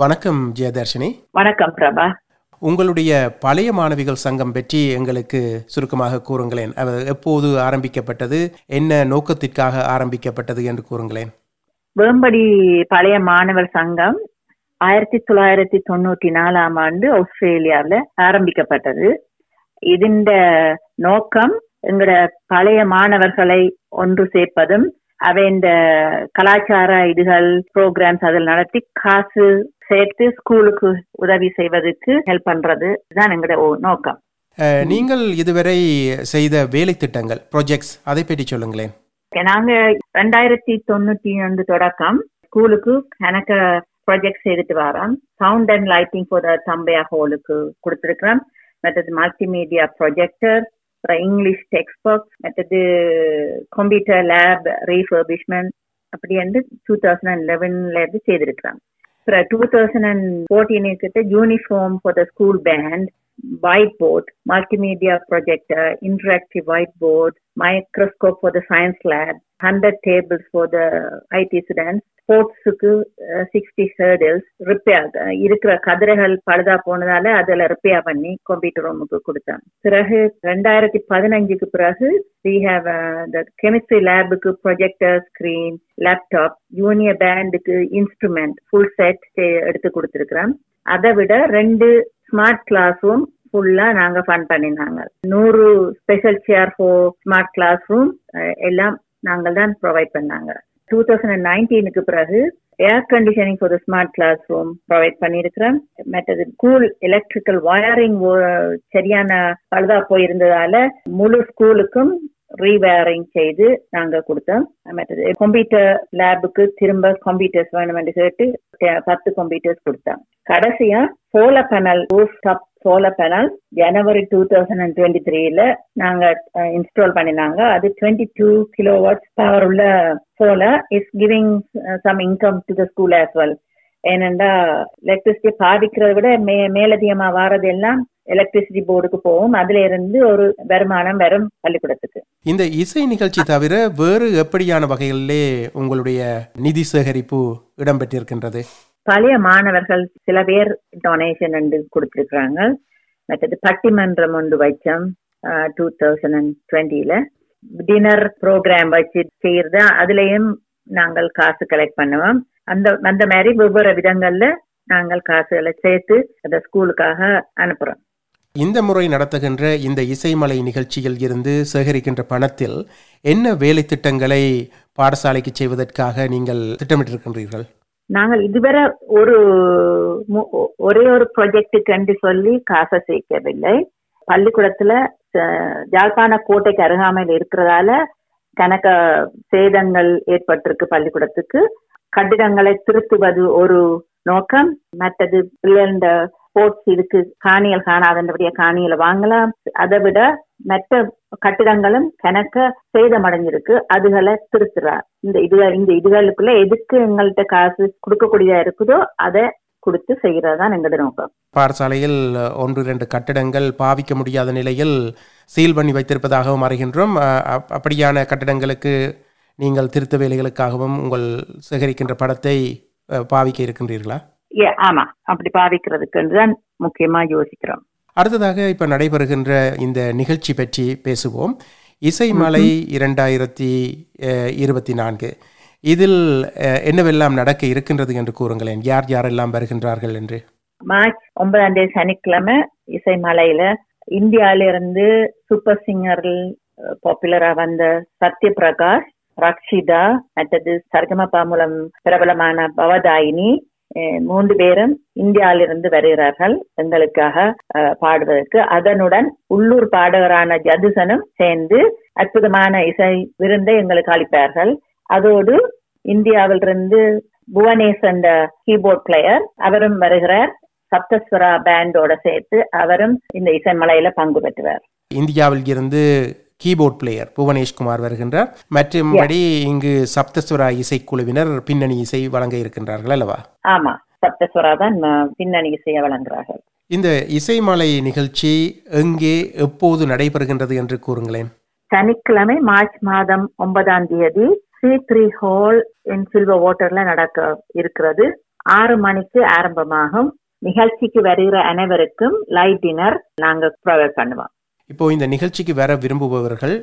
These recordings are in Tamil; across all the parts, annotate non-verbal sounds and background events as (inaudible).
வணக்கம் ஜெயதர்ஷினி. வணக்கம் பிரபா. உங்களுடைய பழைய மாணவிகள் சங்கம் பற்றி எங்களுக்கு சுருக்கமாக கூறுங்களேன். அது எப்போது ஆரம்பிக்கப்பட்டது? என்ன நோக்கத்திற்காக ஆரம்பிக்கப்பட்டது என்று கூறுங்களேன். வேம்படி பழைய மாணவர் சங்கம் ஆயிரத்தி தொள்ளாயிரத்தி தொண்ணூற்றி நாலாம் ஆண்டு ஆஸ்திரேலியாவில் ஆரம்பிக்கப்பட்டது. இதுண்ட நோக்கம் எங்களோட பழைய மாணவர்களை ஒன்று சேர்ப்பதும் அவை இந்த கலாச்சார இதுகள் ப்ரோக்ராம்ஸ் அதில் நடத்தி காசு சேர்த்து ஸ்கூலுக்கு உதவி செய்வதற்கு ஹெல்ப் பண்றது தான் எங்களோட நோக்கம். நீங்கள் இதுவரை செய்த வேலை திட்டங்கள் ப்ராஜெக்ட்ஸ் அதை பற்றி சொல்லுங்களேன். நாங்க ரெண்டாயிரத்தி தொண்ணூத்தி ரெண்டு தொடக்கம் ஸ்கூலுக்கு எனக்கு ப்ராஜெக்ட் செய்துட்டு வரோம். Sound and lighting for the Thambiah ஹாலுக்கு கொடுத்துருக்கிறோம். மற்றது மல்டிமீடியா ப்ரொஜெக்டர் அப்புறம் இங்கிலீஷ் டெக்ஸ்ட் புக்ஸ் மற்றது கம்ப்யூட்டர் லேப் ரீஃபர்பிஷ்மெண்ட் அப்படி வந்து டூ தௌசண்ட் அண்ட் லெவன்ல இருந்து செய்திருக்கிறோம். அப்புறம் டூ தௌசண்ட் அண்ட் ஃபோர்டீன் கிட்ட uniform for the school band white board, multimedia projector, interactive whiteboard, microscope for the science lab, hundred tables for the IT students ஸ்போர்ட்ஸுக்கு சிக்ஸ்டி ஹேர்டில்ஸ் ரிப்பேர் இருக்கிற கதிரைகள் பழுதா போனதால அதில் ரிப்பேர் பண்ணி கம்ப்யூட்டர் ரூமுக்கு கொடுத்தேன் பிறகு ரெண்டாயிரத்தி பதினஞ்சுக்கு பிறகு வி ஹாவ் த கெமிஸ்ட்ரி லேபுக்கு ப்ரொஜெக்டர் ஸ்கிரீன் லேப்டாப் ஜூனியர் பேண்டுக்கு இன்ஸ்ட்ருமெண்ட் ஃபுல் செட் எடுத்து கொடுத்துருக்குறேன் அதை விட ரெண்டு ஸ்மார்ட் கிளாஸ் ரூம் ஃபுல்லா நாங்க ஃபன் பண்ணினாங்க நூறு special chair for smart class room எல்லாம் நாங்கள் தான் ப்ரொவைட் பண்ணாங்க. டூ தௌசண்ட் அண்ட் நைன்டீனுக்கு பிறகு air conditioning for the smart class room provide பண்ணியிருக்கிறோம். மற்றது ஸ்கூல் எலக்ட்ரிக்கல் வயரிங் சரியான பழுதா போயிருந்ததால முழு ஸ்கூலுக்கும் ரீவயரிங் செய்து நாங்க கொடுத்தோம். மற்றது கம்ப்யூட்டர் லேபுக்கு திரும்ப கம்ப்யூட்டர்ஸ் வேணுமென்று கேட்டு பத்து கம்ப்யூட்டர்ஸ் கொடுத்தோம். கடைசியா solar panel roof top solar panel January two thousand and twenty த்ரீல நாங்க இன்ஸ்டால் பண்ணினாங்க. அது twenty two kilo watts power உள்ள solar is giving some income to the school as well ஏனெண்டா எலக்ட்ரிசிட்டி பாதிக்கிறத விட மே மேலதிகமா வாரது எல்லாம் எலக்ட்ரிசிட்டி போர்டுக்கு போகும். அதுல இருந்து ஒரு வருமானம் வரும் பள்ளிக்கூடத்துக்கு. இந்த இசை நிகழ்ச்சி தவிர வேறு எப்படியான வகைகளிலே உங்களுடைய நிதி சேகரிப்பு இடம்பெற்றிருக்கின்றது? பழைய மாணவர்கள் சில பேர் டொனேஷன் என்று கொடுத்துருக்குறாங்க. மற்றது பட்டிமன்றம் ஒன்று வச்சோம் டூ தௌசண்ட் அண்ட் டுவெண்ட்டியில் டின்னர் ப்ரோக்ராம் வச்சு செய்யறது அதுலேயும் நாங்கள் காசு கலெக்ட் பண்ணுவோம். அந்த அந்த மாதிரி வெவ்வேறு விதங்கள்ல நாங்கள் காசுகளை சேர்த்து அதை ஸ்கூலுக்காக அனுப்புறோம். இந்த முறை நடத்துகின்ற இந்த இசைமலை நிகழ்ச்சியில் இருந்து சேகரிக்கின்ற பணத்தில் என்ன வேலை திட்டங்களை பாடசாலைக்கு செய்வதற்காக நீங்கள் திட்டமிட்டிருக்கின்றீர்கள்? நாங்கள் இதுவரை ஒரு மு- ஒரே ஒரு ப்ரொஜெக்டுக்கு என்று சொல்லி காசை சேர்க்கவில்லை. பள்ளிக்கூடத்துல ச- யாழ்ப்பாண கோட்டைக்கு அருகாமையில் இருக்கிறதால கணக்க சேதங்கள் ஏற்பட்டிருக்கு பள்ளிக்கூடத்துக்கு. கட்டிடங்களை திருத்துவது ஒரு நோக்கம். மற்றது பிள்ளைகள ஸ்போர்ட்ஸ் இதுக்கு காணிகள் காணாதபடிய காணிகளை வாங்கலாம். அதை விட மற்ற கட்டிடங்களும் கணக்க சேதமடைஞ்சிருக்கு. அதுகளை திருத்துறார். இந்த இது இந்த இதுகளுக்குள்ள எதுக்கு எங்கள்கிட்ட காசு கொடுக்கக்கூடியதா இருக்குதோ அதை கொடுத்து செய்யறதுதான் எங்களோட நோக்கம். பாடசாலையில் ஒன்று இரண்டு கட்டிடங்கள் பாவிக்க முடியாத நிலையில் சீல் பண்ணி வைத்திருப்பதாகவும் அறிகின்றோம். அப்- அப்படியான கட்டிடங்களுக்கு நீங்கள் திருத்த வேலைகளுக்காகவும் உங்கள் சேகரிக்கின்ற படத்தை பாவிக்க இருக்கின்றீர்களா? ஆமா அப்படி பாவிக்கிறதுக்கு தான் முக்கியமா யோசிக்கிறோம். அடுத்ததாக இப்போ நடைபெறுகின்ற இந்த நிகழ்ச்சி பற்றி பேசுவோம். இசைமலை இரண்டாயிரத்தி இருபத்தி நான்கு இதில் என்னவெல்லாம் நடக்க இருக்கின்றது என்று கூறுங்களேன். யார் யாரெல்லாம் வருகின்றார்கள் என்று? மார்ச் ஒன்பதாம் தேதி சனிக்கிழமை இசைமலையில இந்தியால இருந்து சூப்பர் சிங்கர்கள் பாப்புலரா வந்த சத்யபிரகாஷ் ரக்ஷிதா மற்றது சர்கமபா மூலம் பிரபலமான பவதாயினி மூன்று பேரும் இந்தியாவிலிருந்து வருகிறார்கள் எங்களுக்காக பாடுவதற்கு. அதனுடன் உள்ளூர் பாடகரான ஜதுசனும் சேர்ந்து அற்புதமான இசை விருந்தை எங்களுக்கு அளிப்பார்கள். அதோடு இந்தியாவிலிருந்து புவனேஷ் என்ற கீபோர்ட் பிளேயர் அவரும் வருகிறார். சப்தஸ்வரா பேண்டோட சேர்த்து அவரும் இந்த இசைமலையில பங்கு பெற்றுவார். இந்தியாவில் இருந்து கீபோர்ட் பிளேயர் புவனேஷ்குமார் வருகின்றார். மற்றும்படி இங்கு சப்தஸ்வரா இசைக்குழுவினர் பின்னணி இசை வழங்க இருக்கின்றார்கள் அல்லவா? ஆமா. சப்தஸ்வரா தான் பின்னணி இசையை வழங்குகிறார்கள். இந்த இசைமலை நிகழ்ச்சி எங்கே எப்போது நடைபெறுகின்றது என்று கூறுங்களேன். சனிக்கிழமை மார்ச் மாதம் ஒன்பதாம் தேதி C three hall in silver வாட்டர்ல நடக்க இருக்கிறது. ஆறு மணிக்கு ஆரம்பமாகும். நிகழ்ச்சிக்கு வருகிற அனைவருக்கும் லைட் டின்னர் நாங்க ப்ரொவைட் பண்ணுவோம். இப்போது இந்த நிகழ்ச்சிக்கு வர விரும்புபவர்கள்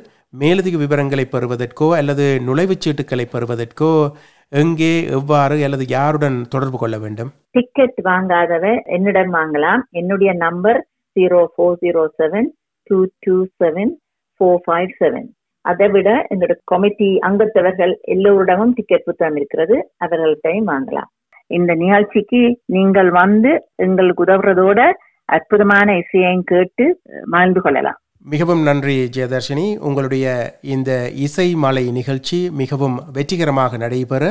மேலதிக விவரங்களை பெறுவதற்கோ அல்லது நுழைவுச் சீட்டுக்களை பெறுவதற்கோ எங்கே எவ்வாறு அல்லது யாருடன் தொடர்பு கொள்ள வேண்டும்? டிக்கெட் வாங்காதவர் என்னிடம் வாங்கலாம். என்னுடைய number zero four zero seven two two seven four five seven அதை விட என்னோட கமிட்டி அங்கத்தவர்கள் எல்லோரிடமும் டிக்கெட் புத்தகம் இருக்கிறது. அவர்கள்ட்டையும் வாங்கலாம். இந்த நிகழ்ச்சிக்கு நீங்கள் வந்து எங்களுக்கு உதவுறதோட அற்புதமான இசையையும் கேட்டு மகிழ்ந்து கொள்ளலாம். மிகவும் நன்றி ஜெயதர்ஷினி. உங்களுடைய இந்த இசை மாலை நிகழ்ச்சி மிகவும் வெற்றிகரமாக நடைபெற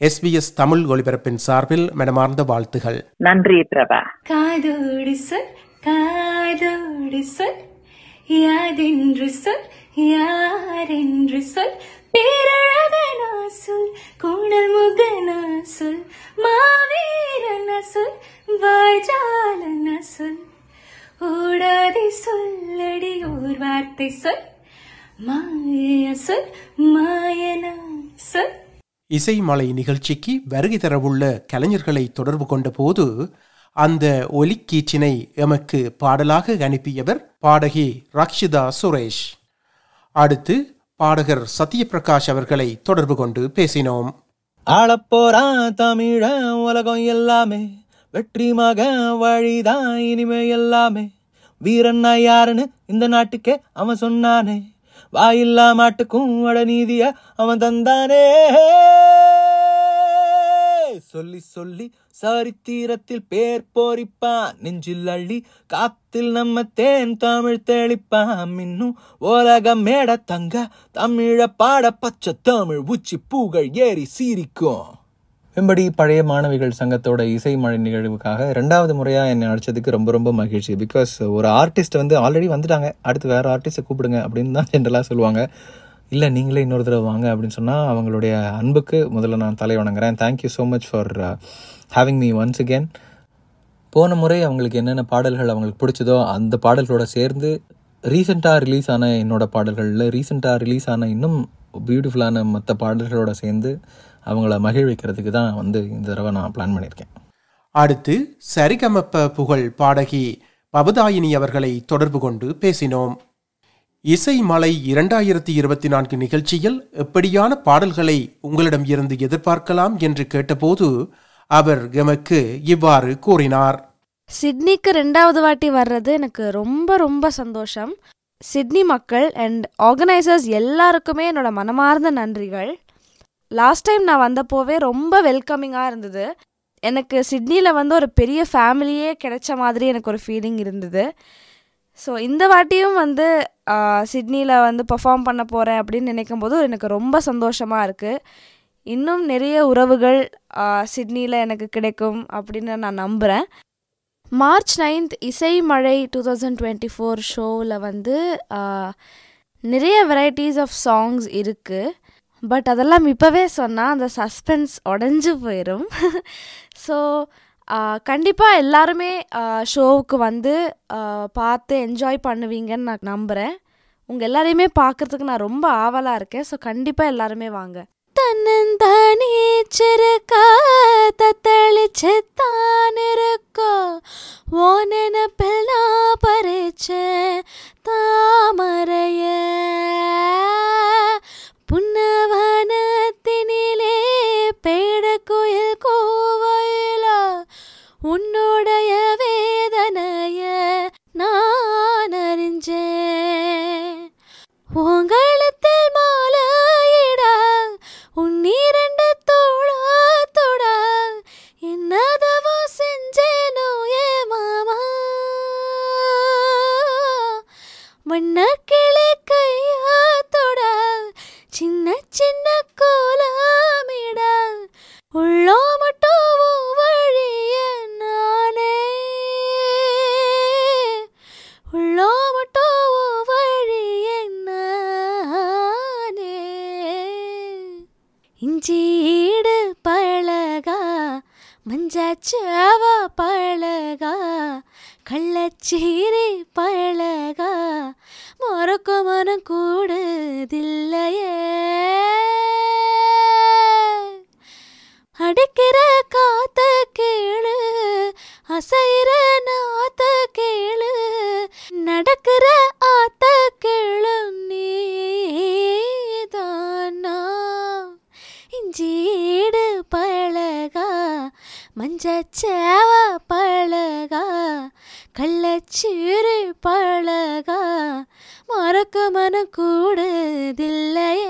எஸ்பிஎஸ் தமிழ் ஒலிபரப்பின் சார்பில் மனமார்ந்த வாழ்த்துகள். நன்றி பிரபா. காதோடு சொல் காதோடு சொல் யாதென்று சொல் யாரென்று சொல் பேரழகனா சொல் கூணல் முகனா சொல் வாய்ஜாலனா சொல் ஓடாதே சொல்லடி ஓர் வார்த்தை சொல். மாய சொல் மாயனா சொல் இசை மாலை நிகழ்ச்சிக்கு வருகை தரவுள்ள கலைஞர்களை தொடர்பு கொண்ட போது அந்த ஒலிக்கீச்சினை எமக்கு பாடலாக அனுப்பியவர் பாடகி ரக்ஷிதா சுரேஷ். அடுத்து பாடகர் சத்யபிரகாஷ் அவர்களை தொடர்பு கொண்டு பேசினோம். ஆளப்போறான் தமிழ உலகம் எல்லாமே. வெற்றி மக வழிதான் இனிமே எல்லாமே வீரன்னா யாருன்னு இந்த நாட்டுக்கே அவன் சொன்னானே. வாயில்லா மாட்டுக்கும் வட நீதிய அவன் தந்தானே. சொல்லி சொல்லி சரித்திரத்தில் பேர் போரிப்பான். நெஞ்சில் அள்ளி காத்தில் நம்ம தேன் தமிழ் தெளிப்பான். இன்னும் உலகம் மேட தங்க தமிழ பாட பச்சை தமிழ். உச்சி பூகள் ஏறி சீரிக்கும் வெம்படி பழைய மாணவிகள் சங்கத்தோட இசை மழை நிகழ்வுக்காக ரெண்டாவது முறையாக என்னை அழைச்சதுக்கு ரொம்ப ரொம்ப மகிழ்ச்சி. பிகாஸ் ஒரு ஆர்டிஸ்ட் வந்து ஆல்ரெடி வந்துட்டாங்க. அடுத்து வேறு ஆர்டிஸ்ட்டை கூப்பிடுங்க அப்படின்னு தான் ஜென்ரலாக சொல்லுவாங்க. இல்லை நீங்களே இன்னொரு தடவை வாங்க அப்படின்னு சொன்னால் அவங்களுடைய அன்புக்கு முதல்ல நான் தலை வணங்குறேன். Thank you so much for having me once again போன முறை அவங்களுக்கு என்னென்ன பாடல்கள் அவங்களுக்கு பிடிச்சதோ அந்த பாடல்களோட சேர்ந்து ரீசெண்டாக ரிலீஸ் ஆன என்னோட பாடல்களில் ரீசெண்டாக ரிலீஸ் ஆன இன்னும் பியூட்டிஃபுல்லான மற்ற பாடல்களோட சேர்ந்து அவங்கள மகிழ்விக்கிறதுக்கு தான் வந்து இந்த தடவை நான் பிளான் பண்ணியிருக்கேன். அடுத்து சரிகமப்ப புகழ் பாடகி பவதாயினி அவர்களை தொடர்பு கொண்டு பேசினோம். இசை மலை இரண்டாயிரத்தி இருபத்தி நான்கு நிகழ்ச்சியில் எப்படியான பாடல்களை உங்களிடம் இருந்து எதிர்பார்க்கலாம் என்று கேட்டபோது அவர் எமக்கு இவ்வாறு கூறினார். சிட்னிக்கு ரெண்டாவது வாட்டி வர்றது எனக்கு ரொம்ப ரொம்ப சந்தோஷம். சிட்னி மக்கள் அண்ட் ஆர்கனைசர்ஸ் எல்லாருக்குமே என்னோட மனமார்ந்த நன்றிகள். லாஸ்ட் டைம் நான் வந்தப்போவே ரொம்ப வெல்கமிங்காக இருந்தது. எனக்கு சிட்னியில் வந்து ஒரு பெரிய ஃபேமிலியே கிடைச்ச மாதிரி எனக்கு ஒரு ஃபீலிங் இருந்தது. ஸோ இந்த வாட்டியும் வந்து சிட்னியில் வந்து பர்ஃபார்ம் பண்ண போகிறேன் அப்படின்னு நினைக்கும் போது எனக்கு ரொம்ப சந்தோஷமாக இருக்குது இன்னும் நிறைய உறவுகள் சிட்னியில் எனக்கு கிடைக்கும் அப்படின்னு நான் நம்புகிறேன் மார்ச் நைன்த் இசை மழை டூ தௌசண்ட் டுவெண்ட்டி ஃபோர் ஷோவில் வந்து நிறைய வெரைட்டிஸ் ஆஃப் சாங்ஸ் இருக்குது பட் அதெல்லாம் இப்போவே சொன்னால் அந்த சஸ்பென்ஸ் உடஞ்சி போயிடும் ஸோ (laughs) கண்டிப்பாக எல்லாருமே ஷோவுக்கு வந்து பார்த்து என்ஜாய் பண்ணுவீங்கன்னு நான் நம்புகிறேன் உங்கள் எல்லாரையுமே பார்க்குறதுக்கு நான் ரொம்ப ஆவலாக இருக்கேன். ஸோ கண்டிப்பாக எல்லாருமே வாங்க. தன்னந்தானே சிறுக்கா தத்தளிச்சுத்தான் இருக்கோ? ஓ நினப்பெல்லாம் பறிச்சேன் தாமரைய? புன்னவனத்தினிலே பேட கோயில் கோவையில? உன்னுடைய வேதனைய நான் அறிஞ்சேன். உங்களத்தில் மாலையிட உன்னிரண்டு தோளா தொட. என்னதவோ செஞ்சேனோ ஏ மாமா? வண்ணக்கிளி கையா சின்ன சின்ன கோலமிட உள்ளோ மட்டும் வழிய நானே. உள்ளோ மட்டும் வழிய நானே. இஞ்சீடு பழகா மஞ்சாச்சாவ பழகா கள்ளச்சீரி பழகா மறக்க மனம் கூடுதில்லையே. அடிக்கிற காத்த கேளு அசைற மறக்க மன கூடதில்லையே